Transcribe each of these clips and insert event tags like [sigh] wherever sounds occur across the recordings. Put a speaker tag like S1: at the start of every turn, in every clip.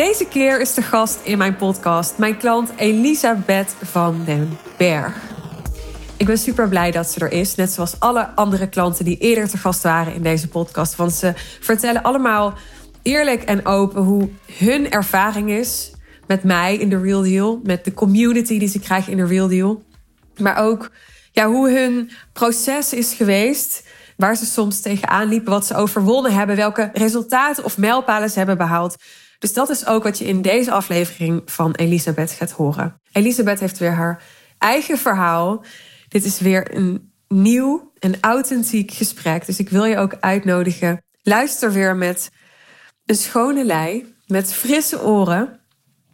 S1: Deze keer is de gast in mijn podcast mijn klant Elisabeth van den Berg. Ik ben super blij dat ze er is, net zoals alle andere klanten die eerder te gast waren in deze podcast. Want ze vertellen allemaal eerlijk en open hoe hun ervaring is met mij in de Real Deal, met de community die ze krijgen in de Real Deal. Maar ook ja, hoe hun proces is geweest, waar ze soms tegenaan liepen, wat ze overwonnen hebben, welke resultaten of mijlpalen ze hebben behaald. Dus dat is ook wat je in deze aflevering van Elisabeth gaat horen. Elisabeth heeft weer haar eigen verhaal. Dit is weer een nieuw en authentiek gesprek. Dus ik wil je ook uitnodigen. Luister weer met een schone lei, met frisse oren.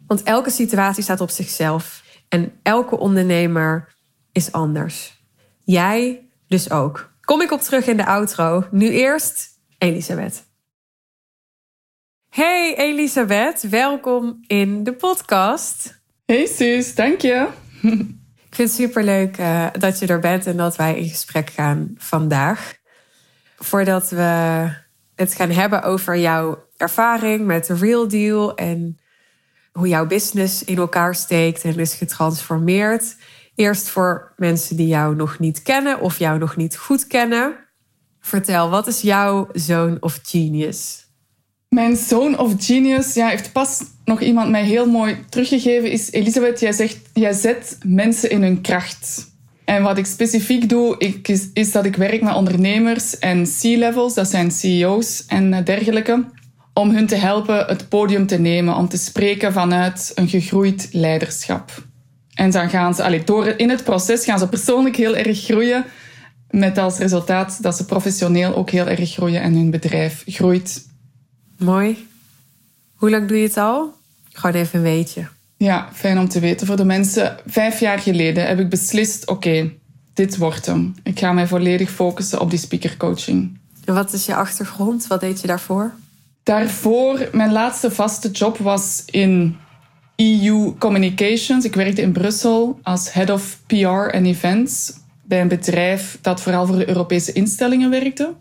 S1: Want elke situatie staat op zichzelf. En elke ondernemer is anders. Jij dus ook. Kom ik op terug in de outro. Nu eerst Elisabeth. Hey Elisabeth, welkom in de podcast.
S2: Hey Suus, dank je.
S1: Ik vind het superleuk uh, dat je er bent en dat wij in gesprek gaan vandaag. Voordat we het gaan hebben over jouw ervaring met de Real Deal en hoe jouw business in elkaar steekt en is getransformeerd. Eerst voor mensen die jou nog niet kennen of jou nog niet goed kennen. Vertel, wat is jouw zoon of genius?
S2: Mijn zoon of genius, ja, heeft pas nog iemand mij heel mooi teruggegeven, is Elisabeth, jij zegt, jij zet mensen in hun kracht. En wat ik specifiek doe, ik, is, is, dat ik werk met ondernemers en C-levels, dat zijn CEO's en dergelijke, om hun te helpen het podium te nemen, om te spreken vanuit een gegroeid leiderschap. En dan gaan ze, allee, door in het proces gaan ze persoonlijk heel erg groeien, met als resultaat dat ze professioneel ook heel erg groeien en hun bedrijf groeit.
S1: Mooi. Hoe lang doe je het al? Gewoon even een weetje.
S2: Ja, fijn om te weten. Voor de mensen, vijf jaar geleden heb ik beslist: oké, dit wordt hem. Ik ga mij volledig focussen op die speakercoaching.
S1: En wat is je achtergrond? Wat deed je daarvoor?
S2: Daarvoor, mijn laatste vaste job was in EU Communications. Ik werkte in Brussel als head of PR en events bij een bedrijf dat vooral voor de Europese instellingen werkte.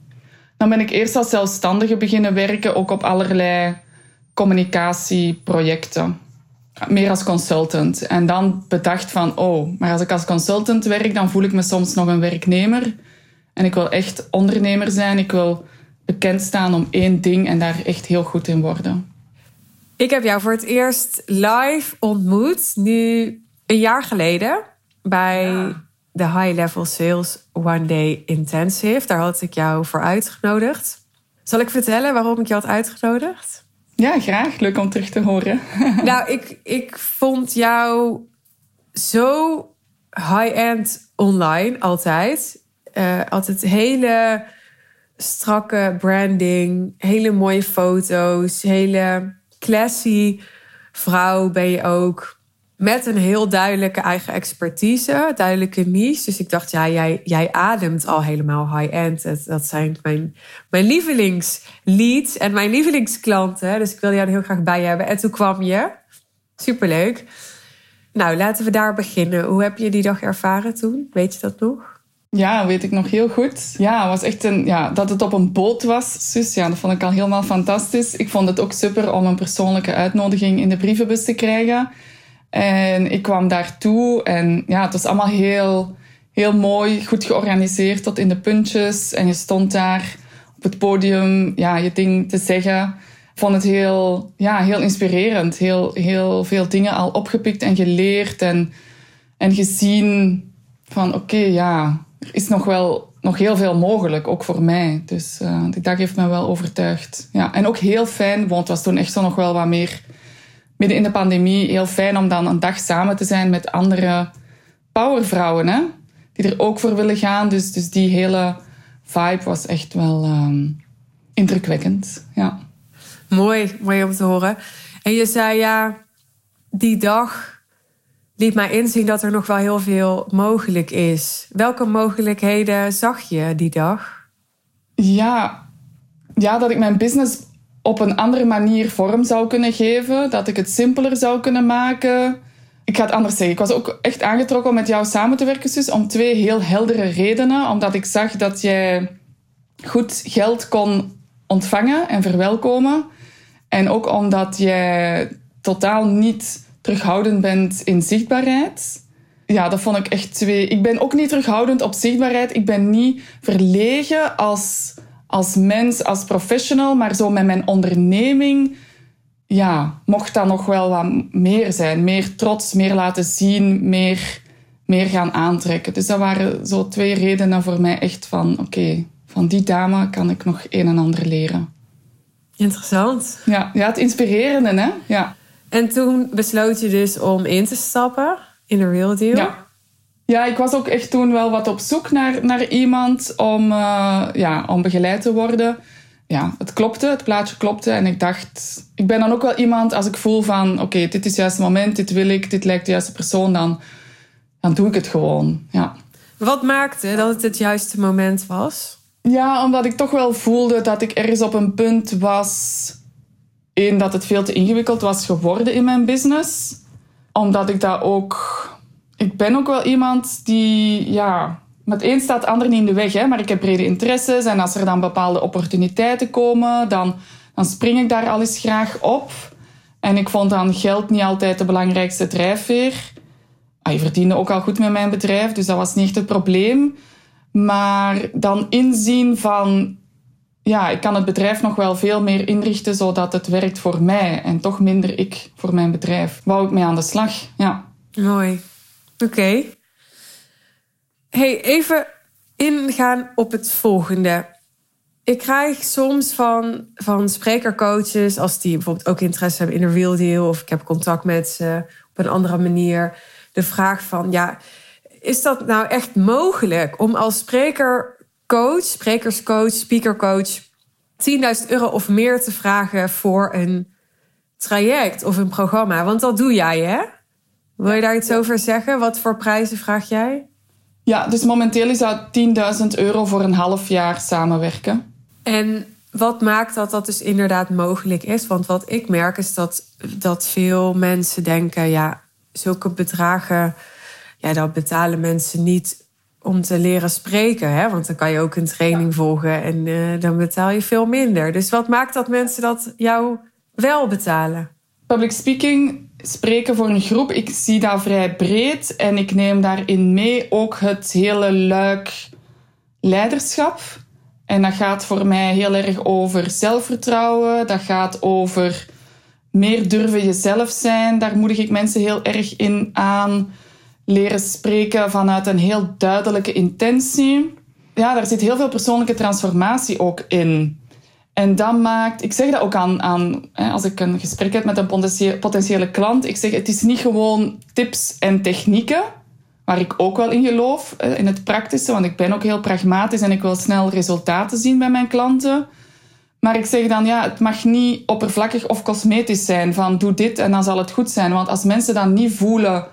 S2: Dan ben ik eerst als zelfstandige beginnen werken, ook op allerlei communicatieprojecten. Meer als consultant. En dan bedacht van, oh, maar als ik als consultant werk, dan voel ik me soms nog een werknemer. En ik wil echt ondernemer zijn. Ik wil bekend staan om één ding en daar echt heel goed in worden.
S1: Ik heb jou voor het eerst live ontmoet, nu een jaar geleden, bij de High Level Sales One Day Intensive. Daar had ik jou voor uitgenodigd. Zal ik vertellen waarom ik je had uitgenodigd?
S2: Ja, graag. Leuk om terug te horen. [laughs]
S1: nou, ik, ik vond jou zo high-end online altijd. Uh, altijd hele strakke branding, hele mooie foto's, hele classy vrouw ben je ook. Met een heel duidelijke eigen expertise, duidelijke niche. Dus ik dacht, ja, jij, jij ademt al helemaal high-end. Dat, zijn mijn, mijn lievelingsleads en mijn lievelingsklanten. Dus ik wilde jou heel graag bij hebben. En toen kwam je. Superleuk. Nou, laten we daar beginnen. Hoe heb je die dag ervaren toen? Weet je dat nog?
S2: Ja, weet ik nog heel goed. Ja, was echt een, ja, dat het op een boot was, zus, dat vond ik al helemaal fantastisch. Ik vond het ook super om een persoonlijke uitnodiging in de brievenbus te krijgen. En ik kwam daartoe en ja, het was allemaal heel, heel mooi, goed georganiseerd tot in de puntjes. En je stond daar op het podium ja, je ding te zeggen. Ik vond het heel, ja, heel inspirerend. Heel, heel veel dingen al opgepikt en geleerd en, en gezien van oké, ja, er is nog wel nog heel veel mogelijk, ook voor mij. Dus uh, die dag heeft me wel overtuigd. Ja, en ook heel fijn, want het was toen echt zo nog wel wat meer midden in de pandemie heel fijn om dan een dag samen te zijn met andere powervrouwen, hè? die er ook voor willen gaan. Dus, dus die hele vibe was echt wel um, indrukwekkend. Ja.
S1: Mooi, mooi om te horen. En je zei ja, die dag liet mij inzien dat er nog wel heel veel mogelijk is. Welke mogelijkheden zag je die dag?
S2: Ja, ja dat ik mijn business op een andere manier vorm zou kunnen geven. Dat ik het simpeler zou kunnen maken. Ik ga het anders zeggen. Ik was ook echt aangetrokken om met jou samen te werken, zus. Om twee heel heldere redenen. Omdat ik zag dat jij goed geld kon ontvangen en verwelkomen. En ook omdat jij totaal niet terughoudend bent in zichtbaarheid. Ja, dat vond ik echt twee. Ik ben ook niet terughoudend op zichtbaarheid. Ik ben niet verlegen als, als mens, als professional, maar zo met mijn onderneming. Ja, mocht dat nog wel wat meer zijn. Meer trots, meer laten zien, meer, meer gaan aantrekken. Dus dat waren zo twee redenen voor mij echt van: oké, van die dame kan ik nog een en ander leren.
S1: Interessant.
S2: Ja, ja het inspirerende, hè? Ja.
S1: En toen besloot je dus om in te stappen in de Real Deal.
S2: Ja. Ja, ik was ook echt toen wel wat op zoek naar, naar iemand om, uh, ja, om begeleid te worden. Ja, het klopte, het plaatje klopte. En ik dacht, ik ben dan ook wel iemand als ik voel van... Oké, dit is het juiste moment, dit wil ik, dit lijkt de juiste persoon. Dan, dan doe ik het gewoon, ja.
S1: Wat maakte dat het het juiste moment was?
S2: Ja, omdat ik toch wel voelde dat ik ergens op een punt was... Eén, dat het veel te ingewikkeld was geworden in mijn business. Omdat ik dat ook... Ik ben ook wel iemand die... Ja, met één staat ander niet in de weg. Hè? Maar ik heb brede interesses. En als er dan bepaalde opportuniteiten komen... Dan, dan spring ik daar al eens graag op. En ik vond dan geld niet altijd de belangrijkste drijfveer. Ah, je verdiende ook al goed met mijn bedrijf. Dus dat was niet echt het probleem. Maar dan inzien van, ja, ik kan het bedrijf nog wel veel meer inrichten zodat het werkt voor mij en toch minder ik voor mijn bedrijf. Wou ik mee aan de slag, ja.
S1: Mooi. Oké. Hey, even ingaan op het volgende. Ik krijg soms van, van sprekercoaches, als die bijvoorbeeld ook interesse hebben in een real deal, of ik heb contact met ze op een andere manier, de vraag van, ja, is dat nou echt mogelijk om als sprekercoach, sprekerscoach, speakercoach 10.000 euro of meer te vragen voor een traject of een programma? Want dat doe jij, hè? Wil je daar iets over zeggen? Wat voor prijzen vraag jij?
S2: Ja, dus momenteel is dat 10.000 euro voor een half jaar samenwerken.
S1: En wat maakt dat dat dus inderdaad mogelijk is? Want wat ik merk is dat, dat veel mensen denken: ja, zulke bedragen ja, dat betalen mensen niet om te leren spreken. Hè? Want dan kan je ook een training volgen en uh, dan betaal je veel minder. Dus wat maakt dat mensen dat jou wel betalen?
S2: Public speaking, spreken voor een groep, ik zie dat vrij breed. En ik neem daarin mee ook het hele luik leiderschap. En dat gaat voor mij heel erg over zelfvertrouwen. Dat gaat over meer durven jezelf zijn. Daar moedig ik mensen heel erg in aan leren spreken vanuit een heel duidelijke intentie. Ja, daar zit heel veel persoonlijke transformatie ook in. En dat maakt, ik zeg dat ook aan, aan als ik een gesprek heb met een potentiële klant, ik zeg het is niet gewoon tips en technieken, waar ik ook wel in geloof, in het praktische, want ik ben ook heel pragmatisch en ik wil snel resultaten zien bij mijn klanten. Maar ik zeg dan, ja, het mag niet oppervlakkig of cosmetisch zijn, van doe dit en dan zal het goed zijn. Want als mensen dan niet voelen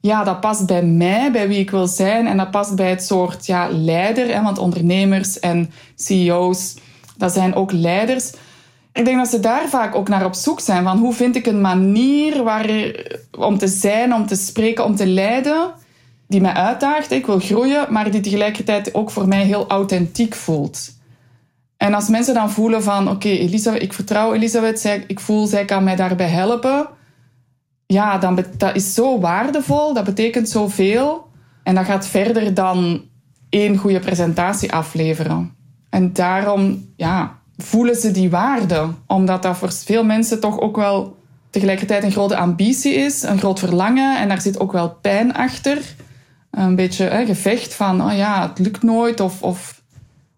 S2: ja, dat past bij mij, bij wie ik wil zijn. En dat past bij het soort ja, leider. Hè, want ondernemers en CEO's, dat zijn ook leiders. Ik denk dat ze daar vaak ook naar op zoek zijn. Van hoe vind ik een manier waar, om te zijn, om te spreken, om te leiden... die mij uitdaagt. Ik wil groeien, maar die tegelijkertijd ook voor mij heel authentiek voelt. En als mensen dan voelen van... Oké, Elisabeth, ik vertrouw Elisabeth. Zij, ik voel, zij kan mij daarbij helpen ja, dan, dat is zo waardevol, dat betekent zoveel. En dat gaat verder dan één goede presentatie afleveren. En daarom ja, voelen ze die waarde. Omdat dat voor veel mensen toch ook wel tegelijkertijd een grote ambitie is, een groot verlangen. En daar zit ook wel pijn achter. Een beetje hè, gevecht van, oh ja, het lukt nooit. Of, of,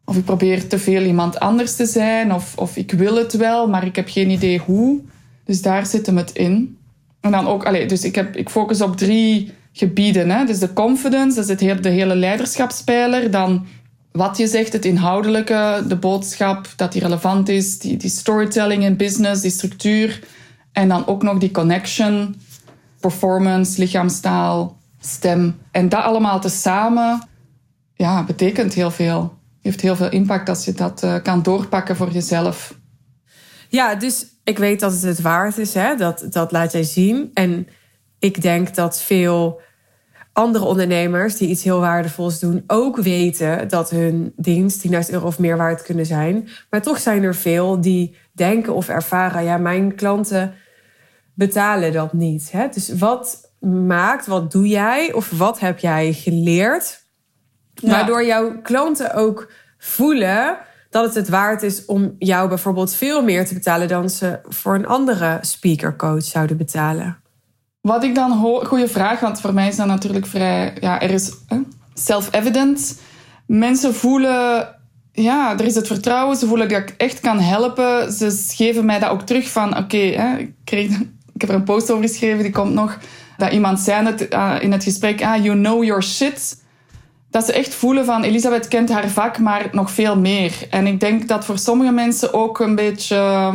S2: of ik probeer te veel iemand anders te zijn. Of, of ik wil het wel, maar ik heb geen idee hoe. Dus daar zit hem het in. En dan ook, allez, dus ik, heb, ik focus op drie gebieden. Hè? Dus de confidence, dat is het de hele leiderschapspijler. Dan wat je zegt, het inhoudelijke, de boodschap, dat die relevant is. Die, die storytelling in business, die structuur. En dan ook nog die connection, performance, lichaamstaal, stem. En dat allemaal tezamen ja, betekent heel veel. Heeft heel veel impact als je dat uh, kan doorpakken voor jezelf.
S1: Ja, dus ik weet dat het het waard is. Hè? Dat, dat laat jij zien. En ik denk dat veel andere ondernemers die iets heel waardevols doen ook weten dat hun dienst 10.000 euro of meer waard kunnen zijn. Maar toch zijn er veel die denken of ervaren: ja, mijn klanten betalen dat niet. Hè? Dus wat maakt, wat doe jij of wat heb jij geleerd, waardoor jouw klanten ook voelen dat het het waard is om jou bijvoorbeeld veel meer te betalen dan ze voor een andere speakercoach zouden betalen?
S2: Wat ik dan goede vraag, want voor mij is dat natuurlijk vrij, ja, er is self-evident. Mensen voelen, ja, er is het vertrouwen, ze voelen dat ik echt kan helpen. Ze geven mij dat ook terug van, oké, ik, [laughs] ik heb er een post over geschreven, die komt nog, dat iemand zei het, uh, in het gesprek, ah, you know your shit. Dat ze echt voelen van, Elisabeth kent haar vak, maar nog veel meer. En ik denk dat voor sommige mensen ook een beetje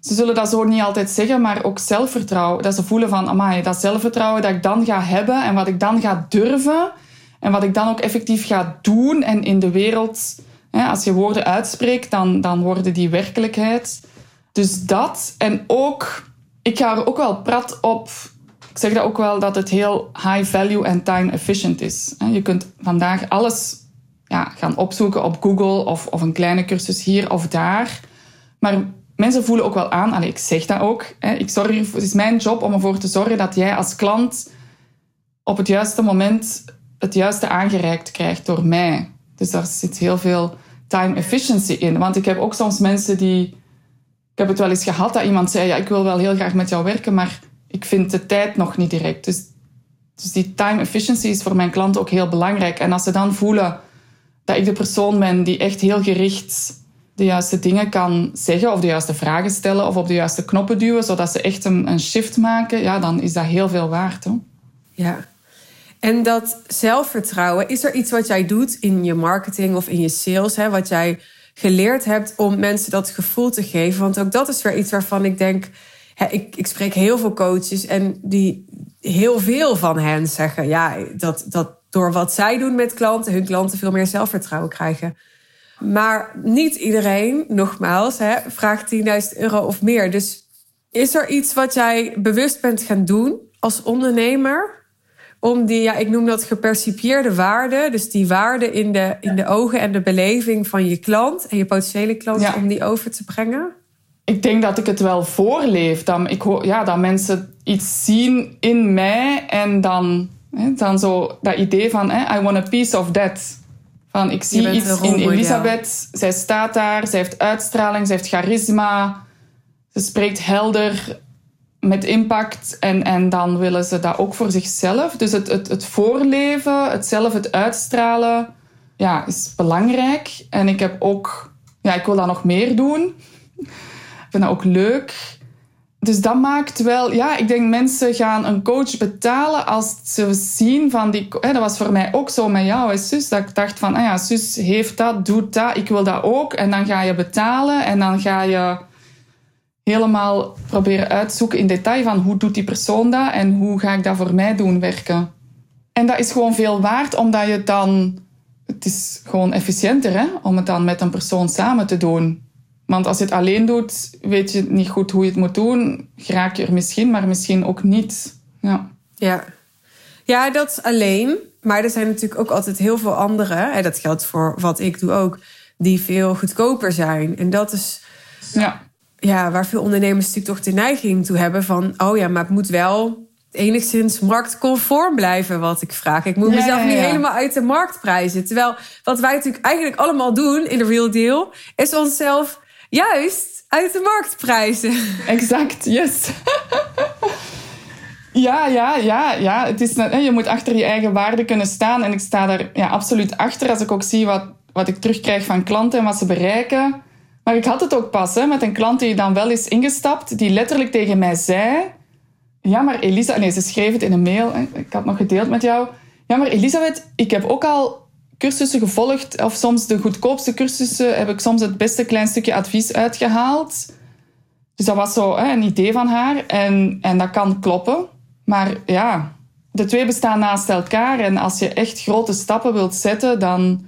S2: ze zullen dat zo niet altijd zeggen, maar ook zelfvertrouwen. Dat ze voelen van, dat zelfvertrouwen dat ik dan ga hebben en wat ik dan ga durven en wat ik dan ook effectief ga doen en in de wereld, hè, als je woorden uitspreekt, dan, dan worden die werkelijkheid. Dus dat en ook, ik ga er ook wel prat op, ik zeg dat ook wel, dat het heel high value en time efficient is. Je kunt vandaag alles ja, gaan opzoeken op Google of, of een kleine cursus hier of daar. Maar mensen voelen ook wel aan, allee, ik zeg dat ook, hè, ik zorg, het is mijn job om ervoor te zorgen dat jij als klant op het juiste moment het juiste aangereikt krijgt door mij. Dus daar zit heel veel time efficiency in. Want ik heb ook soms mensen die... Ik heb het wel eens gehad dat iemand zei, ja, ik wil wel heel graag met jou werken, maar ik vind de tijd nog niet direct. Dus, dus die time efficiency is voor mijn klanten ook heel belangrijk. En als ze dan voelen dat ik de persoon ben die echt heel gericht de juiste dingen kan zeggen of de juiste vragen stellen of op de juiste knoppen duwen, zodat ze echt een, shift maken, ja, dan is dat heel veel waard. Hoor.
S1: Ja. En dat zelfvertrouwen, is er iets wat jij doet in je marketing of in je sales, hè, wat jij geleerd hebt om mensen dat gevoel te geven? Want ook dat is weer iets waarvan ik denk, hè, ik, ik spreek heel veel coaches en die heel veel van hen zeggen, ja, dat, dat door wat zij doen met klanten, hun klanten veel meer zelfvertrouwen krijgen. Maar niet iedereen, nogmaals, hè, vraagt 10.000 euro of meer. Dus is er iets wat jij bewust bent gaan doen als ondernemer? Om die, ja, ik noem dat gepercipieerde waarde. Dus die waarde in de, in de ogen en de beleving van je klant en je potentiële klant, om die over te brengen?
S2: Ik denk dat ik het wel voorleef. Dat, ik, ja, dat mensen iets zien in mij en dan, hè, dan zo dat idee van: hè, I want a piece of that. Van, ik zie iets in Elisabeth. Zij staat daar, zij heeft uitstraling, zij heeft charisma. Ze spreekt helder, met impact. En, en dan willen ze dat ook voor zichzelf. Dus het, het, het voorleven, het zelf het uitstralen, ja, is belangrijk. En ik heb ook... Ja, ik wil dat nog meer doen. Ik vind dat ook leuk dus dat maakt wel, ja, ik denk mensen gaan een coach betalen als ze zien van die. Hè, dat was voor mij ook zo met jou, hè, zus. Dat ik dacht van, ah ja, zus heeft dat, doet dat, ik wil dat ook. En dan ga je betalen en dan ga je helemaal proberen uitzoeken in detail van hoe doet die persoon dat en hoe ga ik dat voor mij doen werken. En dat is gewoon veel waard, omdat je dan. Het is gewoon efficiënter hè, om het dan met een persoon samen te doen. Want als je het alleen doet, weet je niet goed hoe je het moet doen. Raak je er misschien, maar misschien ook niet. Ja.
S1: Ja. ja, dat is alleen. Maar er zijn natuurlijk ook altijd heel veel andere. En dat geldt voor wat ik doe ook. Die veel goedkoper zijn. En dat is ja. Ja, waar veel ondernemers natuurlijk toch de neiging toe hebben van... oh ja, maar het moet wel enigszins marktconform blijven wat ik vraag. Ik moet mezelf niet helemaal uit de markt prijzen. Terwijl wat wij natuurlijk eigenlijk allemaal doen in de Real Deal... is onszelf Juist, uit de marktprijzen. [laughs]
S2: Exact, yes. ja, ja, ja, ja. Het is, je moet achter je eigen waarde kunnen staan. En ik sta daar ja, absoluut achter als ik ook zie wat, wat ik terugkrijg van klanten en wat ze bereiken. Maar ik had het ook pas hè, met een klant die dan wel is ingestapt, die letterlijk tegen mij zei... Ja, maar Elisa... Nee, ze schreef het in een mail. Ik had nog gedeeld met jou. Ja, maar Elisabeth, ik heb ook al cursussen gevolgd, of soms de goedkoopste cursussen, heb ik soms het beste klein stukje advies uitgehaald. Dus dat was zo hè, een idee van haar en, en dat kan kloppen. Maar ja, de twee bestaan naast elkaar en als je echt grote stappen wilt zetten, dan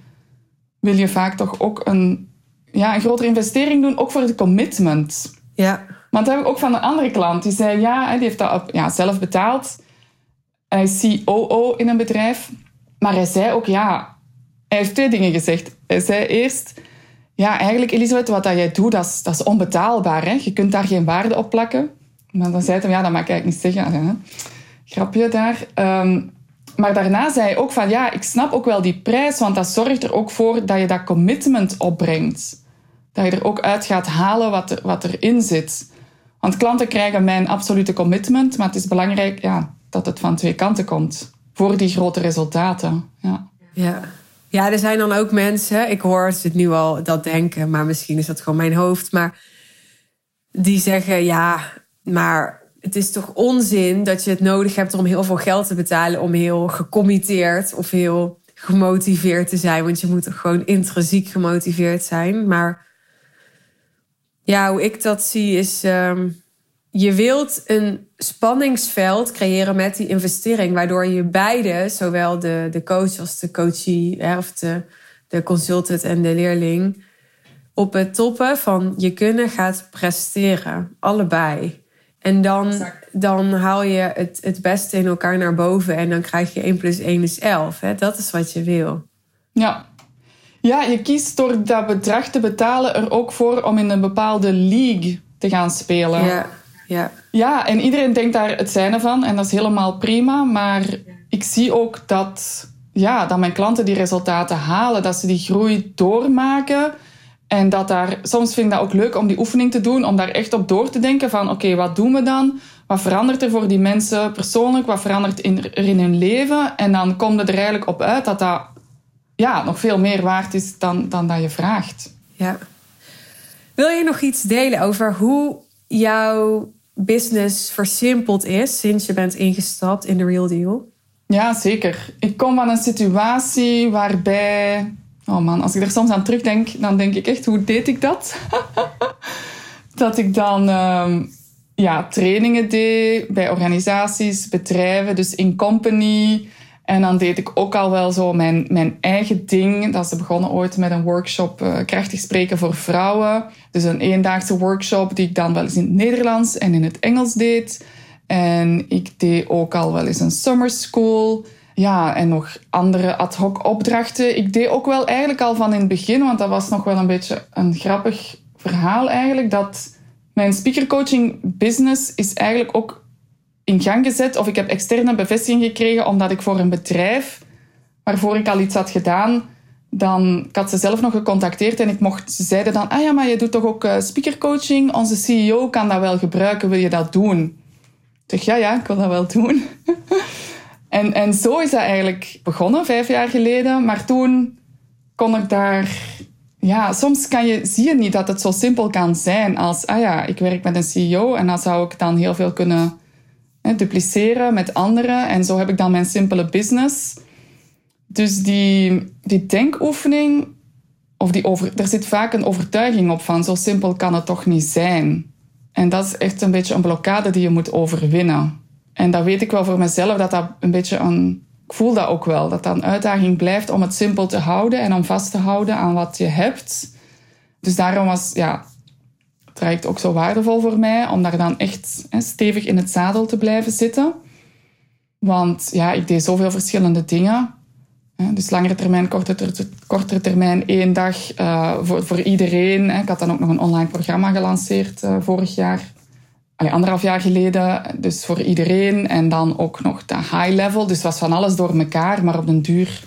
S2: wil je vaak toch ook een, ja, een grotere investering doen, ook voor het commitment.
S1: Ja.
S2: Want dat heb ik ook van een andere klant. Die zei, ja, die heeft dat ja, zelf betaald. Hij is COO in een bedrijf. Maar hij zei ook, ja, hij heeft twee dingen gezegd. Hij zei eerst, ja, eigenlijk Elisabeth, wat dat jij doet, dat is, dat is onbetaalbaar. Hè? Je kunt daar geen waarde op plakken. Maar dan zei hij, ja, dat mag ik eigenlijk niet zeggen. Hè? Grapje daar. Ehm, maar daarna zei hij ook van, ja, ik snap ook wel die prijs, want dat zorgt er ook voor dat je dat commitment opbrengt. Dat je er ook uit gaat halen wat, er, wat erin zit. Want klanten krijgen mijn absolute commitment, maar het is belangrijk ja, dat het van twee kanten komt. Voor die grote resultaten. Ja.
S1: ja. Ja, er zijn dan ook mensen, ik hoor ze nu al dat denken, maar misschien is dat gewoon mijn hoofd, maar die zeggen ja, maar het is toch onzin dat je het nodig hebt om heel veel geld te betalen om heel gecommitteerd of heel gemotiveerd te zijn, want je moet toch gewoon intrinsiek gemotiveerd zijn. Maar ja, hoe ik dat zie is. Ehm, je wilt een spanningsveld creëren met die investering, waardoor je beide, zowel de, de coach als de coachie, hè, of de, de consultant en de leerling, op het toppen van je kunnen gaat presteren. Allebei. En dan, dan haal je het, het beste in elkaar naar boven en dan krijg je 1 plus 1 is 11. Hè? Dat is wat je wil.
S2: Ja. Ja, je kiest door dat bedrag te betalen er ook voor om in een bepaalde league te gaan spelen.
S1: Ja. Ja.
S2: ja, en iedereen denkt daar het zijne van en dat is helemaal prima. Maar ik zie ook dat, ja, dat mijn klanten die resultaten halen, dat ze die groei doormaken. En dat daar, soms vind ik dat ook leuk om die oefening te doen, om daar echt op door te denken van oké, wat doen we dan? Wat verandert er voor die mensen persoonlijk? Wat verandert er in hun leven? En dan komt het er eigenlijk op uit dat dat ja, nog veel meer waard is dan, dan dat je vraagt.
S1: Ja. Wil je nog iets delen over hoe jouw business versimpeld is sinds je bent ingestapt in de Real Deal?
S2: Ja, zeker. Ik kom van een situatie waarbij. Oh man, als ik er soms aan terugdenk, dan denk ik echt, hoe deed ik dat? [laughs] dat ik dan ehm, ja, trainingen deed bij organisaties, bedrijven, dus in company. En dan deed ik ook al wel zo mijn, mijn eigen ding. Dat ze begonnen ooit met een workshop uh, krachtig spreken voor vrouwen. Dus een eendaagse workshop die ik dan wel eens in het Nederlands en in het Engels deed. En ik deed ook al wel eens een summer school. Ja, en nog andere ad hoc opdrachten. Ik deed ook wel eigenlijk al van in het begin, want dat was nog wel een beetje een grappig verhaal eigenlijk, dat mijn speakercoaching business is eigenlijk ook in gang gezet of ik heb externe bevestiging gekregen omdat ik voor een bedrijf waarvoor ik al iets had gedaan, dan ik had ze zelf nog gecontacteerd en ik mocht, ze zeiden dan, ah ja, maar je doet toch ook uh, speakercoaching? Onze CEO kan dat wel gebruiken, wil je dat doen? Ik ja, ja, ik wil dat wel doen. [laughs] en, en zo is dat eigenlijk begonnen, vijf jaar geleden. Maar toen kon ik daar... Ja, soms kan je, zie je niet dat het zo simpel kan zijn als, ah ja, ik werk met een CEO en dan zou ik dan heel veel kunnen dupliceren met anderen. En zo heb ik dan mijn simpele business. Dus die, die denkoefening, of die over, er zit vaak een overtuiging op van zo simpel kan het toch niet zijn. En dat is echt een beetje een blokkade die je moet overwinnen. En dat weet ik wel voor mezelf, dat dat een beetje een... Ik voel dat ook wel, dat dat een uitdaging blijft om het simpel te houden en om vast te houden aan wat je hebt. Dus daarom was ja, traject ook zo waardevol voor mij om daar dan echt hè, stevig in het zadel te blijven zitten. Want ja, ik deed zoveel verschillende dingen. Dus langere termijn, kortere, termijn, één dag uh, voor, voor iedereen. Ik had dan ook nog een online programma gelanceerd uh, vorig jaar. Anderhalf jaar geleden, dus voor iedereen. En dan ook nog de high level. Dus was van alles door elkaar, maar op den duur...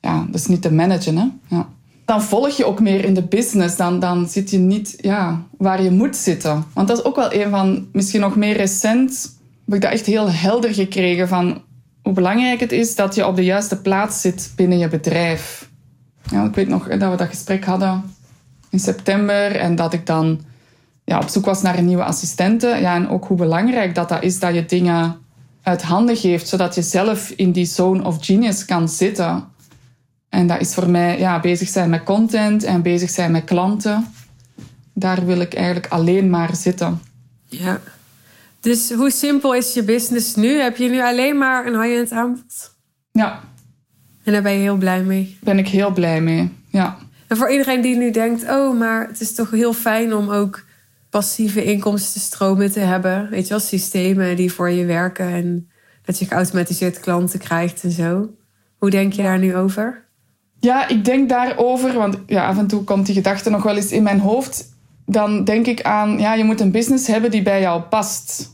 S2: Ja, dat is niet te managen, hè. Ja dan volg je ook meer in de business. Dan, dan zit je niet ja, waar je moet zitten. Want dat is ook wel een van, misschien nog meer recent, heb ik dat echt heel helder gekregen van hoe belangrijk het is dat je op de juiste plaats zit binnen je bedrijf. Ja, ik weet nog dat we dat gesprek hadden in september en dat ik dan ja, op zoek was naar een nieuwe assistente. Ja, en ook hoe belangrijk dat, dat is dat je dingen uit handen geeft, zodat je zelf in die zone of genius kan zitten. En dat is voor mij ja, bezig zijn met content en bezig zijn met klanten. Daar wil ik eigenlijk alleen maar zitten.
S1: Ja. Dus hoe simpel is je business nu? Heb je nu alleen maar een high-end aanbod?
S2: Ja.
S1: En daar ben je heel blij mee?
S2: Ben ik heel blij mee, ja.
S1: En voor iedereen die nu denkt... oh, maar het is toch heel fijn om ook passieve inkomstenstromen te hebben. Weet je wel, systemen die voor je werken... en dat je geautomatiseerd klanten krijgt en zo. Hoe denk je daar nu over?
S2: Ja, ik denk daarover, want ja, af en toe komt die gedachte nog wel eens in mijn hoofd. Dan denk ik aan, ja, je moet een business hebben die bij jou past.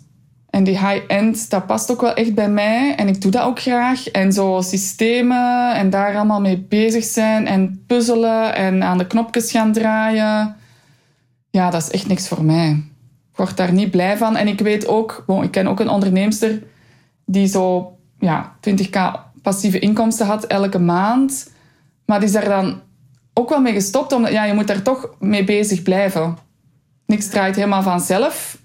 S2: En die high-end, dat past ook wel echt bij mij. En ik doe dat ook graag. En zo systemen en daar allemaal mee bezig zijn. En puzzelen en aan de knopjes gaan draaien. Ja, dat is echt niks voor mij. Ik word daar niet blij van. En ik weet ook, ik ken ook een onderneemster die zo ja, 20k passieve inkomsten had elke maand. Maar die is daar dan ook wel mee gestopt, omdat ja, je moet daar toch mee bezig blijven. Niks draait helemaal vanzelf.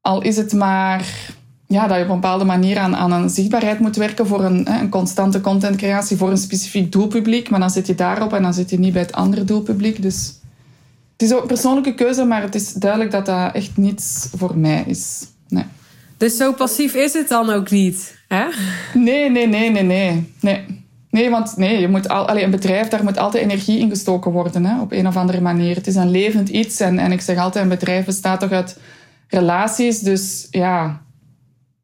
S2: Al is het maar ja, dat je op een bepaalde manier aan, aan een zichtbaarheid moet werken voor een, een constante contentcreatie voor een specifiek doelpubliek. Maar dan zit je daarop en dan zit je niet bij het andere doelpubliek. Dus het is ook een persoonlijke keuze, maar het is duidelijk dat dat echt niets voor mij is. Nee.
S1: Dus zo passief is het dan ook niet, hè?
S2: Nee, nee, nee, nee, nee. Nee, nee want nee, je moet al, allez, een bedrijf, daar moet altijd energie in gestoken worden, hè, op een of andere manier. Het is een levend iets en, en ik zeg altijd, een bedrijf bestaat toch uit relaties. Dus ja,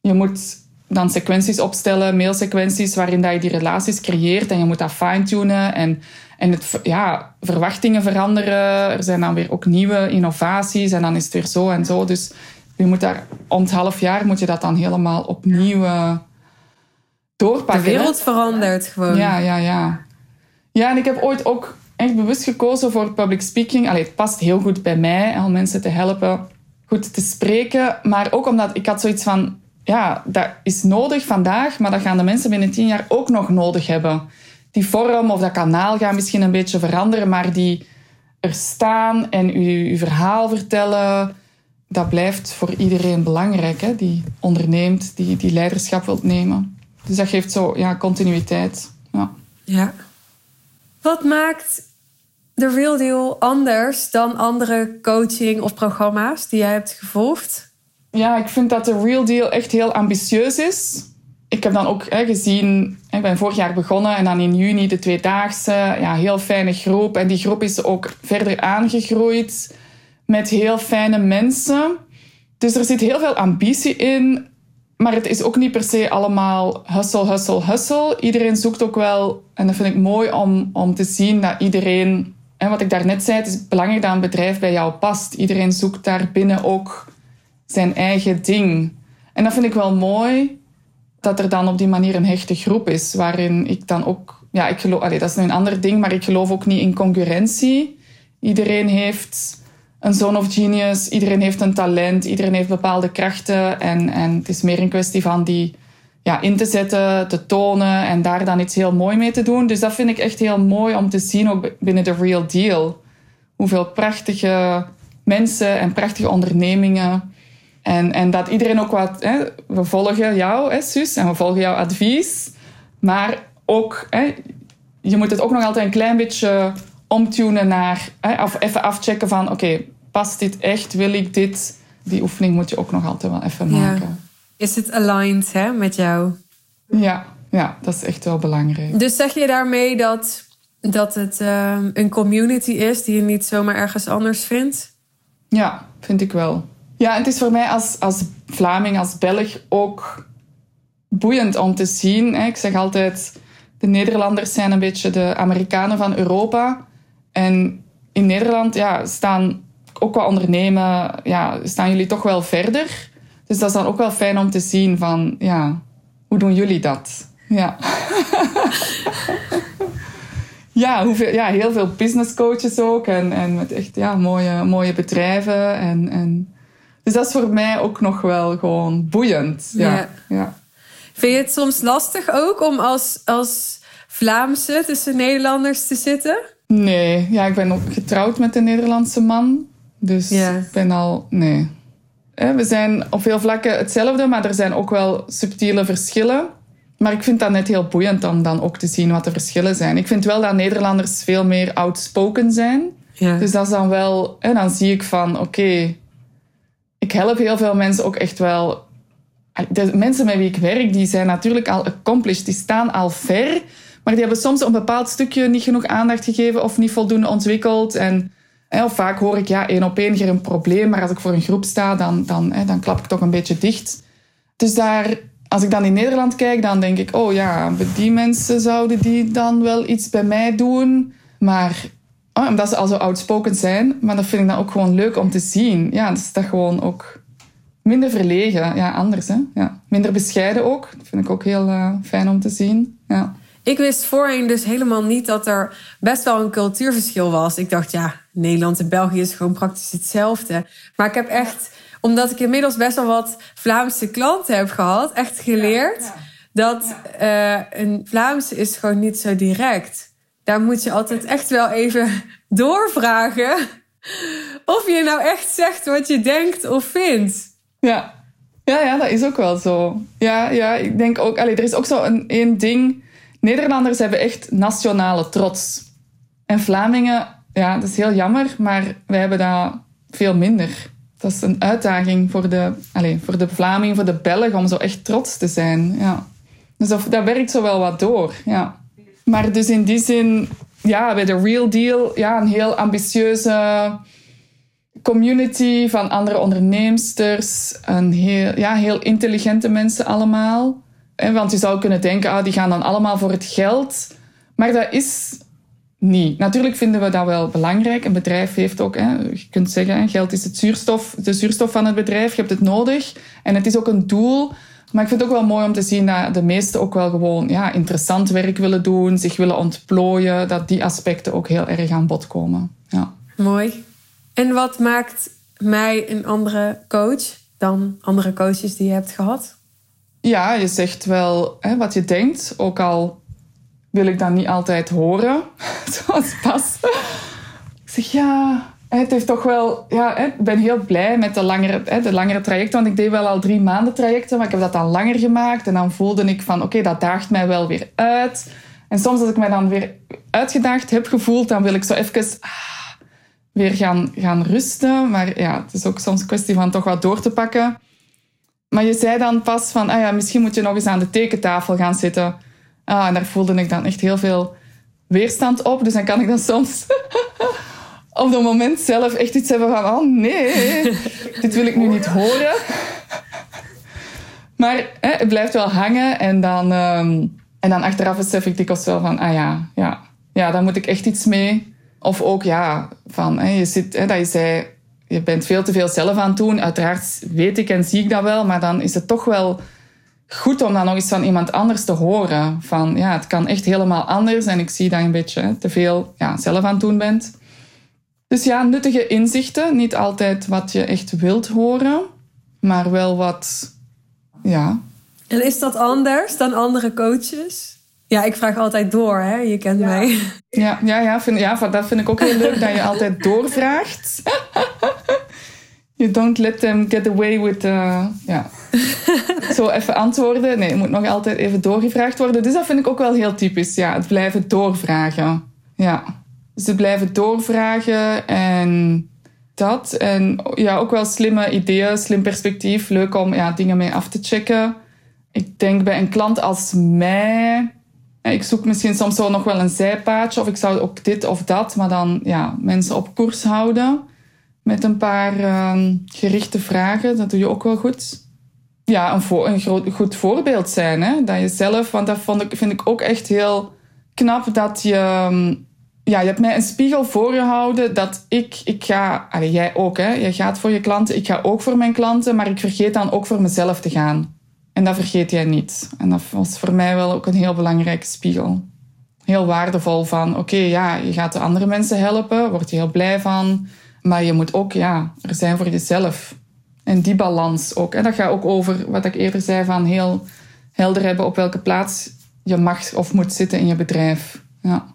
S2: je moet dan sequenties opstellen, mailsequenties, waarin dat je die relaties creëert. En je moet dat fine-tunen en, en het, ja, verwachtingen veranderen. Er zijn dan weer ook nieuwe innovaties en dan is het weer zo en zo. Dus je moet daar om het half jaar moet je dat dan helemaal opnieuw uh, doorpakken.
S1: De wereld verandert gewoon.
S2: Ja, ja, ja. Ja, en ik heb ooit ook echt bewust gekozen voor public speaking. Allee, het past heel goed bij mij om mensen te helpen goed te spreken. Maar ook omdat ik had zoiets van, ja, dat is nodig vandaag, maar dat gaan de mensen binnen tien jaar ook nog nodig hebben. Die vorm of dat kanaal gaat misschien een beetje veranderen, maar die er staan en uw verhaal vertellen, dat blijft voor iedereen belangrijk, hè? die onderneemt, die, die leiderschap wilt nemen. Dus dat geeft zo ja, continuïteit. Ja.
S1: ja. Wat maakt de Real Deal anders dan andere coaching of programma's die jij hebt gevolgd?
S2: Ja, ik vind dat de Real Deal echt heel ambitieus is. Ik heb dan ook hè, gezien, ik ben vorig jaar begonnen en dan in juni de tweedaagse. Ja, heel fijne groep. En die groep is ook verder aangegroeid met heel fijne mensen. Dus er zit heel veel ambitie in. Maar het is ook niet per se allemaal hustle, hustle, hustle. Iedereen zoekt ook wel, en dat vind ik mooi om, om te zien dat iedereen en wat ik daarnet zei, het is belangrijk dat een bedrijf bij jou past. Iedereen zoekt daar binnen ook zijn eigen ding. En dat vind ik wel mooi, dat er dan op die manier een hechte groep is, waarin ik dan ook... Ja, ik geloof, dat is nu een ander ding, maar ik geloof ook niet in concurrentie. Iedereen heeft een zone of genius, iedereen heeft een talent, iedereen heeft bepaalde krachten. En, en het is meer een kwestie van die ja, in te zetten, te tonen en daar dan iets heel mooi mee te doen. Dus dat vind ik echt heel mooi om te zien, ook binnen de Real Deal. Hoeveel prachtige mensen en prachtige ondernemingen. En, en dat iedereen ook wat... Hè, we volgen jou, hè, Sus, en we volgen jouw advies. Maar ook, hè, je moet het ook nog altijd een klein beetje omtunen naar... Hè, of even afchecken van, oké, past dit echt? Wil ik dit? Die oefening moet je ook nog altijd wel even maken
S1: is het aligned hè, met jou.
S2: Ja, ja, dat is echt wel belangrijk.
S1: Dus zeg je daarmee dat, dat het ehm, een community is die je niet zomaar ergens anders vindt?
S2: Ja, vind ik wel. Ja, het is voor mij als, als Vlaming, als Belg ook boeiend om te zien. Ik zeg altijd, de Nederlanders zijn een beetje de Amerikanen van Europa. En in Nederland ja, staan ook qua ondernemen, ja, staan jullie toch wel verder. Dus dat is dan ook wel fijn om te zien van, ja, hoe doen jullie dat? Ja. [laughs] ja, hoeveel, ja, heel veel business coaches ook. En, en met echt ja, mooie, mooie bedrijven. En, en, dus dat is voor mij ook nog wel gewoon boeiend. Ja, ja.
S1: Vind je het soms lastig ook om als, als Vlaamse tussen Nederlanders te zitten?
S2: Nee, ja, ik ben ook getrouwd met een Nederlandse man. Dus ik ben al... Nee, we zijn op veel vlakken hetzelfde, maar er zijn ook wel subtiele verschillen. Maar ik vind dat net heel boeiend om dan ook te zien wat de verschillen zijn. Ik vind wel dat Nederlanders veel meer outspoken zijn. Ja. Dus dat is dan wel... En dan zie ik van, oké... ik help heel veel mensen ook echt wel... De mensen met wie ik werk, die zijn natuurlijk al accomplished. Die staan al ver. Maar die hebben soms een bepaald stukje niet genoeg aandacht gegeven... of niet voldoende ontwikkeld. En of vaak hoor ik, ja, één op één geen probleem, maar als ik voor een groep sta, dan, dan, dan klap ik toch een beetje dicht. Dus daar, als ik dan in Nederland kijk, dan denk ik, oh ja, die mensen zouden die dan wel iets bij mij doen. Maar oh, omdat ze al zo outspoken zijn, maar dat vind ik dan ook gewoon leuk om te zien. Ja, dat is dat gewoon ook minder verlegen. Ja, anders hè. Ja. Minder bescheiden ook. Dat vind ik ook heel uh, fijn om te zien. Ja.
S1: Ik wist voorheen dus helemaal niet dat er best wel een cultuurverschil was. Ik dacht, ja, Nederland en België is gewoon praktisch hetzelfde. Maar ik heb echt, omdat ik inmiddels best wel wat Vlaamse klanten heb gehad, echt geleerd dat uh, een Vlaamse is gewoon niet zo direct. Daar moet je altijd echt wel even [laughs] doorvragen of je nou echt zegt wat je denkt of vindt.
S2: Ja, ja, ja dat is ook wel zo. Ja, ja ik denk ook, allee, er is ook zo een één ding Nederlanders hebben echt nationale trots. En Vlamingen, ja, dat is heel jammer, maar wij hebben dat veel minder. Dat is een uitdaging voor de, allez, voor de Vlamingen, voor de Belg, om zo echt trots te zijn. Ja. Dus dat, dat werkt zo wel wat door. Ja. Maar dus in die zin, ja, bij de Real Deal, ja, een heel ambitieuze community van andere onderneemsters. Een heel, ja, heel intelligente mensen allemaal. Want je zou kunnen denken, ah, die gaan dan allemaal voor het geld. Maar dat is niet. Natuurlijk vinden we dat wel belangrijk. Een bedrijf heeft ook, hè, je kunt zeggen, geld is het zuurstof, de zuurstof van het bedrijf. Je hebt het nodig. En het is ook een doel. Maar ik vind het ook wel mooi om te zien dat de meesten ook wel gewoon ja, interessant werk willen doen, zich willen ontplooien. Dat die aspecten ook heel erg aan bod komen. Ja.
S1: Mooi. En wat maakt mij een andere coach dan andere coaches die je hebt gehad?
S2: Ja, je zegt wel hè, wat je denkt, ook al wil ik dat niet altijd horen, [laughs] zoals pas. Ik zeg ja, het heeft toch wel. Ja, ik ben heel blij met de langere, de langere trajecten. Want ik deed wel al drie maanden trajecten, maar ik heb dat dan langer gemaakt. En dan voelde ik van oké, dat daagt mij wel weer uit. En soms als ik mij dan weer uitgedaagd heb gevoeld, dan wil ik zo even ah, weer gaan, gaan rusten. Maar ja, het is ook soms een kwestie van toch wat door te pakken. Maar je zei dan pas van, ah ja, misschien moet je nog eens aan de tekentafel gaan zitten. Ah, en daar voelde ik dan echt heel veel weerstand op. Dus dan kan ik dan soms [laughs] op dat moment zelf echt iets hebben van, oh nee, [laughs] dit wil ik nu niet horen. [laughs] Maar hè, het blijft wel hangen en dan, um, en dan achteraf besef ik dikwijls wel van, ah ja, ja, ja, daar moet ik echt iets mee. Of ook, ja, van, hè, je zit, hè, dat je zei, je bent veel te veel zelf aan het doen. Uiteraard weet ik en zie ik dat wel, maar dan is het toch wel goed om dan nog eens van iemand anders te horen. Van ja, het kan echt helemaal anders en ik zie dat je een beetje te veel ja, zelf aan het doen bent. Dus ja, nuttige inzichten. Niet altijd wat je echt wilt horen, maar wel wat, ja.
S1: En is dat anders dan andere coaches? Ja, ik vraag altijd door, hè? Je kent mij.
S2: Ja, ja, ja, vind, ja, dat vind ik ook heel leuk dat je altijd doorvraagt. [laughs] You don't let them get away with... Uh, ja. [laughs] Zo even antwoorden. Nee, je moet nog altijd even doorgevraagd worden. Dus dat vind ik ook wel heel typisch. Ja, het blijven doorvragen. Ja. Dus het blijven doorvragen en dat. En ja, ook wel slimme ideeën, slim perspectief. Leuk om ja, dingen mee af te checken. Ik denk bij een klant als mij ik zoek misschien soms wel nog wel een zijpaadje of ik zou ook dit of dat, maar dan ja, mensen op koers houden met een paar uh, gerichte vragen. Dat doe je ook wel goed. Ja, een, een goed voorbeeld zijn. Hè? Dat je zelf, want dat vond ik, vind ik ook echt heel knap dat je. Ehm, ja, je hebt mij een spiegel voorgehouden dat ik, ik ga, allez, jij ook, hè? jij gaat voor je klanten, ik ga ook voor mijn klanten, maar ik vergeet dan ook voor mezelf te gaan. En dat vergeet jij niet. En dat was voor mij wel ook een heel belangrijke spiegel. Heel waardevol van, oké, ja, je gaat de andere mensen helpen, word je heel blij van. Maar je moet ook, ja, er zijn voor jezelf. En die balans ook. En dat gaat ook over wat ik eerder zei van heel helder hebben op welke plaats je mag of moet zitten in je bedrijf. Ja.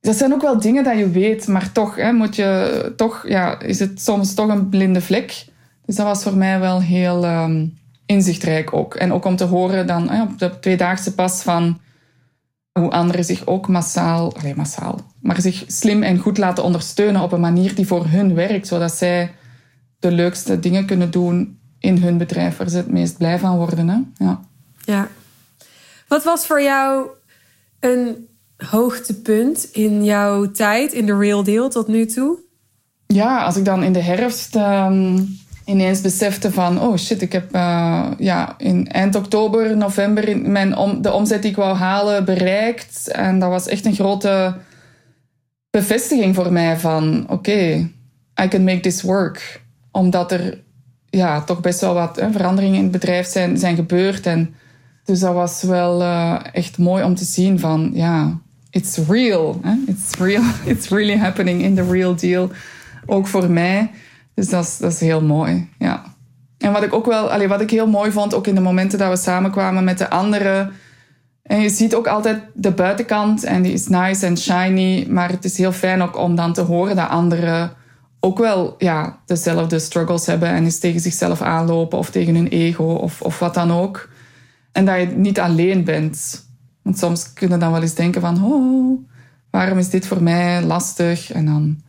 S2: Dat zijn ook wel dingen dat je weet, maar toch hè, moet je, toch, ja, is het soms toch een blinde vlek. Dus dat was voor mij wel heel... Um, inzichtrijk ook. En ook om te horen dan eh, op de tweedaagse pas van hoe anderen zich ook massaal, nee, massaal, maar zich slim en goed laten ondersteunen op een manier die voor hun werkt, zodat zij de leukste dingen kunnen doen in hun bedrijf waar ze het meest blij van worden. Hè? Ja.
S1: ja. Wat was voor jou een hoogtepunt in jouw tijd in de Real Deal tot nu toe?
S2: Ja, als ik dan in de herfst um, ineens besefte van... oh shit, ik heb uh, ja, in eind oktober, november... Mijn de omzet die ik wou halen bereikt. En dat was echt een grote bevestiging voor mij van... oké, I can make this work. Omdat er ja, toch best wel wat veranderingen in het bedrijf zijn, zijn gebeurd. En dus dat was wel uh, echt mooi om te zien van... ja, it's real. Hè? It's real. [laughs] It's really happening in the real deal. Ook voor mij. Dus dat is, dat is heel mooi, ja. En wat ik ook wel, allee, wat ik heel mooi vond, ook in de momenten dat we samenkwamen met de anderen. En je ziet ook altijd de buitenkant en die is nice en shiny. Maar het is heel fijn ook om dan te horen dat anderen ook wel ja, dezelfde struggles hebben en eens tegen zichzelf aanlopen of tegen hun ego of, of wat dan ook. En dat je niet alleen bent. Want soms kunnen dan wel eens denken van, oh, waarom is dit voor mij lastig? En dan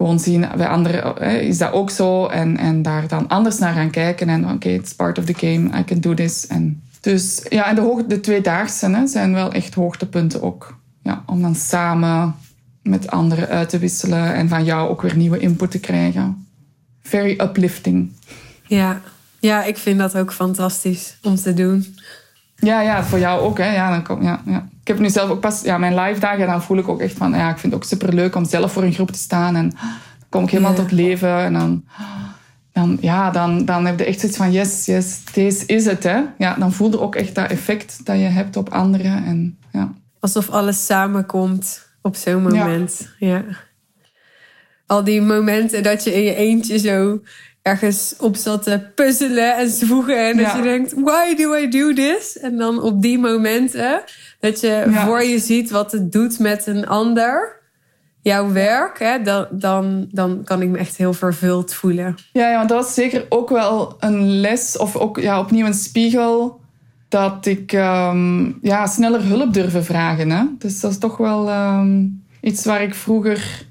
S2: gewoon zien bij anderen is dat ook zo en, en daar dan anders naar gaan kijken en oké, okay, it's part of the game, I can do this. En dus ja, en de, hoog, de tweedaagse hè, zijn wel echt hoogtepunten ook. Ja, om dan samen met anderen uit te wisselen en van jou ook weer nieuwe input te krijgen. Very uplifting.
S1: Ja, ja ik vind dat ook fantastisch om te doen.
S2: Ja, ja, voor jou ook. Hè. Ja, dan kom, ja, ja. Ik heb nu zelf ook pas ja, mijn live dagen. Dan voel ik ook echt van, ja, ik vind het ook super leuk om zelf voor een groep te staan. En dan kom ik helemaal tot leven. En dan, dan, ja, dan, dan heb je echt zoiets van, yes, yes, deze is het. Hè. Ja, dan voel je ook echt dat effect dat je hebt op anderen. En, ja.
S1: Alsof alles samenkomt op zo'n moment. Ja. Al die momenten dat je in je eentje zo ergens op zat te puzzelen en zwoegen. En dat je denkt, why do I do this? En dan op die momenten dat je voor je ziet wat het doet met een ander. Jouw werk, hè, dan, dan, dan kan ik me echt heel vervuld voelen.
S2: Ja, ja, want dat was zeker ook wel een les, of ook ja, opnieuw een spiegel, dat ik um, ja, sneller hulp durven vragen. Hè? Dus dat is toch wel um, iets waar ik vroeger,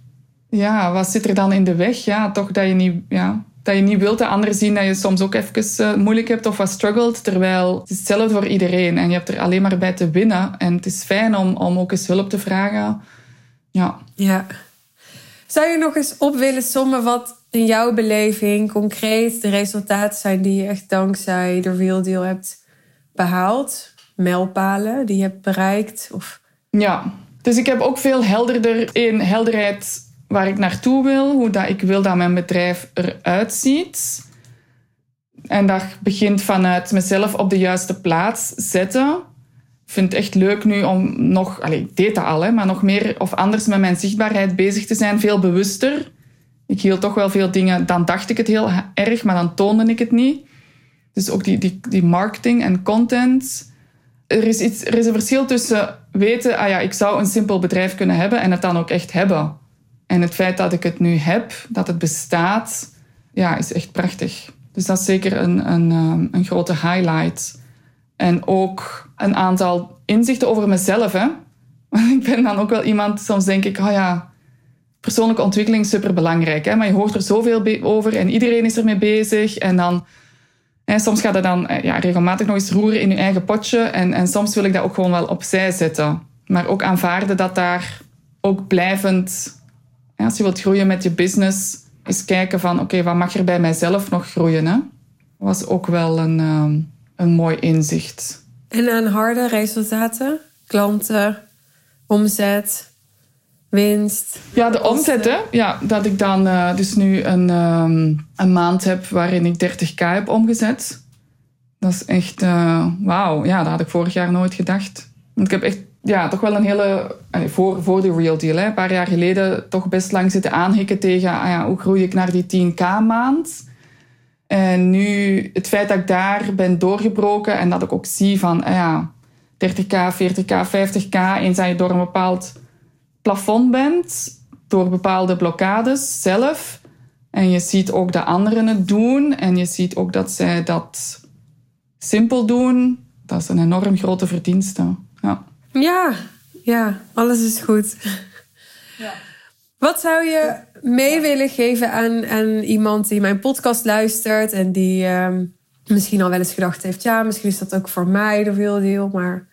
S2: ja, wat zit er dan in de weg? Ja, toch dat je niet, ja, dat je niet wilt dat anderen zien dat je soms ook even uh, moeilijk hebt of wat struggelt. Terwijl het is hetzelfde voor iedereen en je hebt er alleen maar bij te winnen. En het is fijn om, om ook eens hulp te vragen. Ja.
S1: ja. Zou je nog eens op willen sommen wat in jouw beleving concreet de resultaten zijn die je echt dankzij de Real Deal hebt behaald? Mijlpalen die je hebt bereikt? Of...
S2: Ja, dus ik heb ook veel helderder in helderheid waar ik naartoe wil, hoe dat ik wil dat mijn bedrijf eruit ziet. En dat begint vanuit mezelf op de juiste plaats zetten. Ik vind het echt leuk nu om nog, allez, ik deed dat al, hè, maar nog meer of anders met mijn zichtbaarheid bezig te zijn, veel bewuster. Ik hield toch wel veel dingen, dan dacht ik het heel erg, maar dan toonde ik het niet. Dus ook die, die, die marketing en content. Er is, iets, er is een verschil tussen weten, ah ja, ik zou een simpel bedrijf kunnen hebben en het dan ook echt hebben. En het feit dat ik het nu heb, dat het bestaat, ja, is echt prachtig. Dus dat is zeker een, een, ehm, een grote highlight. En ook een aantal inzichten over mezelf. Hè? [laughs] ik ben dan ook wel iemand, soms denk ik, oh ja, persoonlijke ontwikkeling is super belangrijk. Hè? Maar je hoort er zoveel over en iedereen is ermee bezig. En dan, hè, soms gaat het dan eh, ja, regelmatig nog eens roeren in je eigen potje. En, en soms wil ik dat ook gewoon wel opzij zetten. Maar ook aanvaarden dat daar ook blijvend als je wilt groeien met je business, eens kijken van oké, wat mag er bij mijzelf nog groeien? Hè? was ook wel een, ehm, een mooi inzicht.
S1: En aan harde resultaten? Klanten, omzet, winst?
S2: Ja, de omzet, hè? Ja, dat ik dan uh, dus nu een, ehm, een maand heb waarin ik 30k heb omgezet. Dat is echt, uh, wauw. Ja, dat had ik vorig jaar nooit gedacht. Want ik heb echt ja, toch wel een hele... Voor, voor de Real Deal, hè, een paar jaar geleden toch best lang zitten aanhikken tegen... Ah ja, hoe groei ik naar die 10k maand? En nu het feit dat ik daar ben doorgebroken en dat ik ook zie van... Ah ja, 30k, 40k, 50k, eens dat je door een bepaald plafond bent... door bepaalde blokkades zelf... En je ziet ook dat anderen het doen. En je ziet ook dat zij dat simpel doen. Dat is een enorm grote verdienste. Ja.
S1: Ja, alles is goed. Ja. Wat zou je mee willen geven aan, aan iemand die mijn podcast luistert en die ehm, misschien al wel eens gedacht heeft: ja, misschien is dat ook voor mij de real deal, maar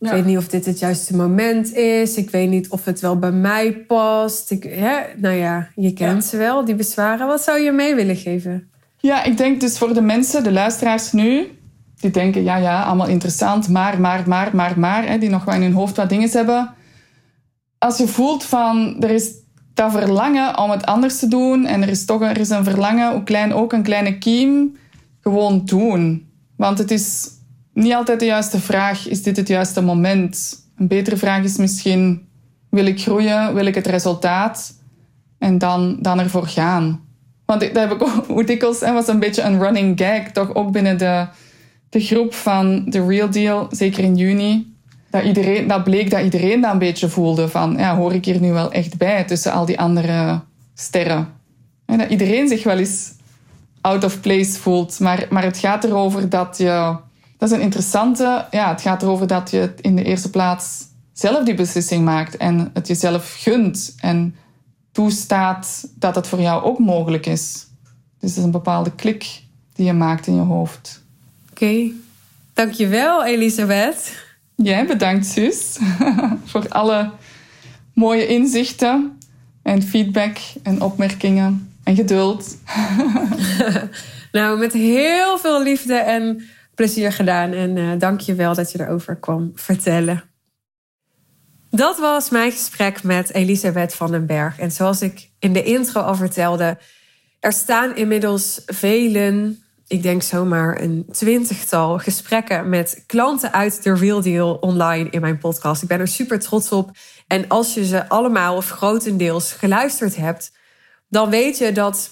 S1: ik weet niet of dit het juiste moment is. Ik weet niet of het wel bij mij past. Ik, hè? Nou ja, je kent ze wel, die bezwaren. Wat zou je mee willen geven?
S2: Ja, ik denk dus voor de mensen, de luisteraars nu, die denken, ja, ja, allemaal interessant, maar, maar, maar, maar, maar, hè, die nog wel in hun hoofd wat dingen hebben. Als je voelt van, er is dat verlangen om het anders te doen en er is toch er is een verlangen, hoe klein ook, een kleine kiem, gewoon doen. Want het is niet altijd de juiste vraag, is dit het juiste moment? Een betere vraag is misschien, wil ik groeien, wil ik het resultaat? En dan, dan ervoor gaan. Want dat heb ik ook, [laughs] hoe dikwijls, was een beetje een running gag, toch ook binnen de, de groep van The Real Deal, zeker in juni. Dat, iedereen, dat bleek dat iedereen dat een beetje voelde van, ja, hoor ik hier nu wel echt bij tussen al die andere sterren. En dat iedereen zich wel eens out of place voelt. Maar, maar het gaat erover dat je... Dat is een interessante... Ja, het gaat erover dat je in de eerste plaats zelf die beslissing maakt. En het jezelf gunt. En toestaat dat het voor jou ook mogelijk is. Dus het is een bepaalde klik die je maakt in je hoofd.
S1: Oké. Dankjewel, Elisabeth.
S2: Jij bedankt, Sus, [laughs] voor alle mooie inzichten en feedback en opmerkingen en geduld. [laughs]
S1: nou, met heel veel liefde en plezier gedaan. En uh, dank je wel dat je erover kwam vertellen. Dat was mijn gesprek met Elisabeth van den Berg. En zoals ik in de intro al vertelde, er staan inmiddels velen, ik denk zomaar een twintigtal gesprekken met klanten uit de Real Deal online in mijn podcast. Ik ben er super trots op. En als je ze allemaal of grotendeels geluisterd hebt, dan weet je dat,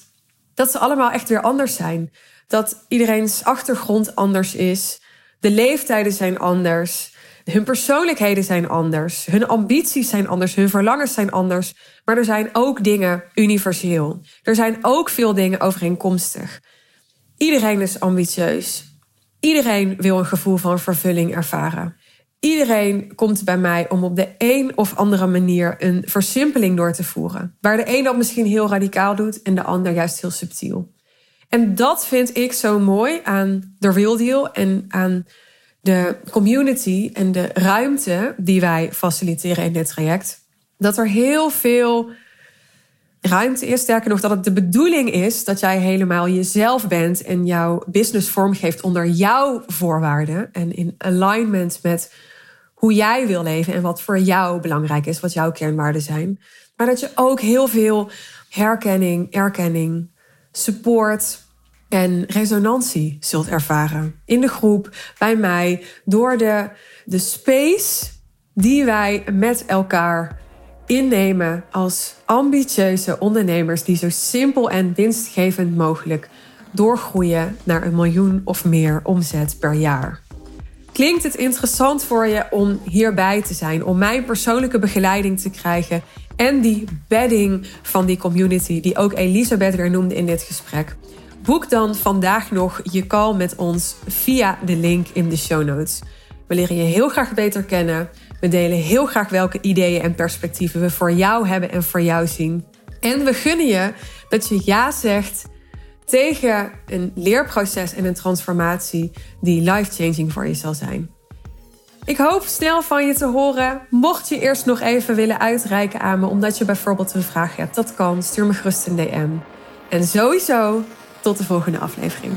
S1: dat ze allemaal echt weer anders zijn. Dat iedereen's achtergrond anders is. De leeftijden zijn anders. Hun persoonlijkheden zijn anders. Hun ambities zijn anders. Hun verlangens zijn anders. Maar er zijn ook dingen universeel. Er zijn ook veel dingen overeenkomstig. Iedereen is ambitieus. Iedereen wil een gevoel van vervulling ervaren. Iedereen komt bij mij om op de een of andere manier een versimpeling door te voeren. Waar de een dat misschien heel radicaal doet en de ander juist heel subtiel. En dat vind ik zo mooi aan de Real Deal en aan de community en de ruimte die wij faciliteren in dit traject. Dat er heel veel ruimte is. Sterker nog, dat het de bedoeling is dat jij helemaal jezelf bent en jouw business vormgeeft onder jouw voorwaarden en in alignment met hoe jij wil leven en wat voor jou belangrijk is, wat jouw kernwaarden zijn. Maar dat je ook heel veel herkenning, erkenning, support en resonantie zult ervaren. In de groep, bij mij, door de, de space die wij met elkaar innemen als ambitieuze ondernemers die zo simpel en winstgevend mogelijk doorgroeien naar een miljoen of meer omzet per jaar. Klinkt het interessant voor je om hierbij te zijn, om mijn persoonlijke begeleiding te krijgen en die bedding van die community, die ook Elisabeth weer noemde in dit gesprek? Boek dan vandaag nog je call met ons via de link in de show notes. We leren je heel graag beter kennen. We delen heel graag welke ideeën en perspectieven we voor jou hebben en voor jou zien. En we gunnen je dat je ja zegt tegen een leerproces en een transformatie die life-changing voor je zal zijn. Ik hoop snel van je te horen. Mocht je eerst nog even willen uitreiken aan me, omdat je bijvoorbeeld een vraag hebt, dat kan. Stuur me gerust een DM. En sowieso tot de volgende aflevering.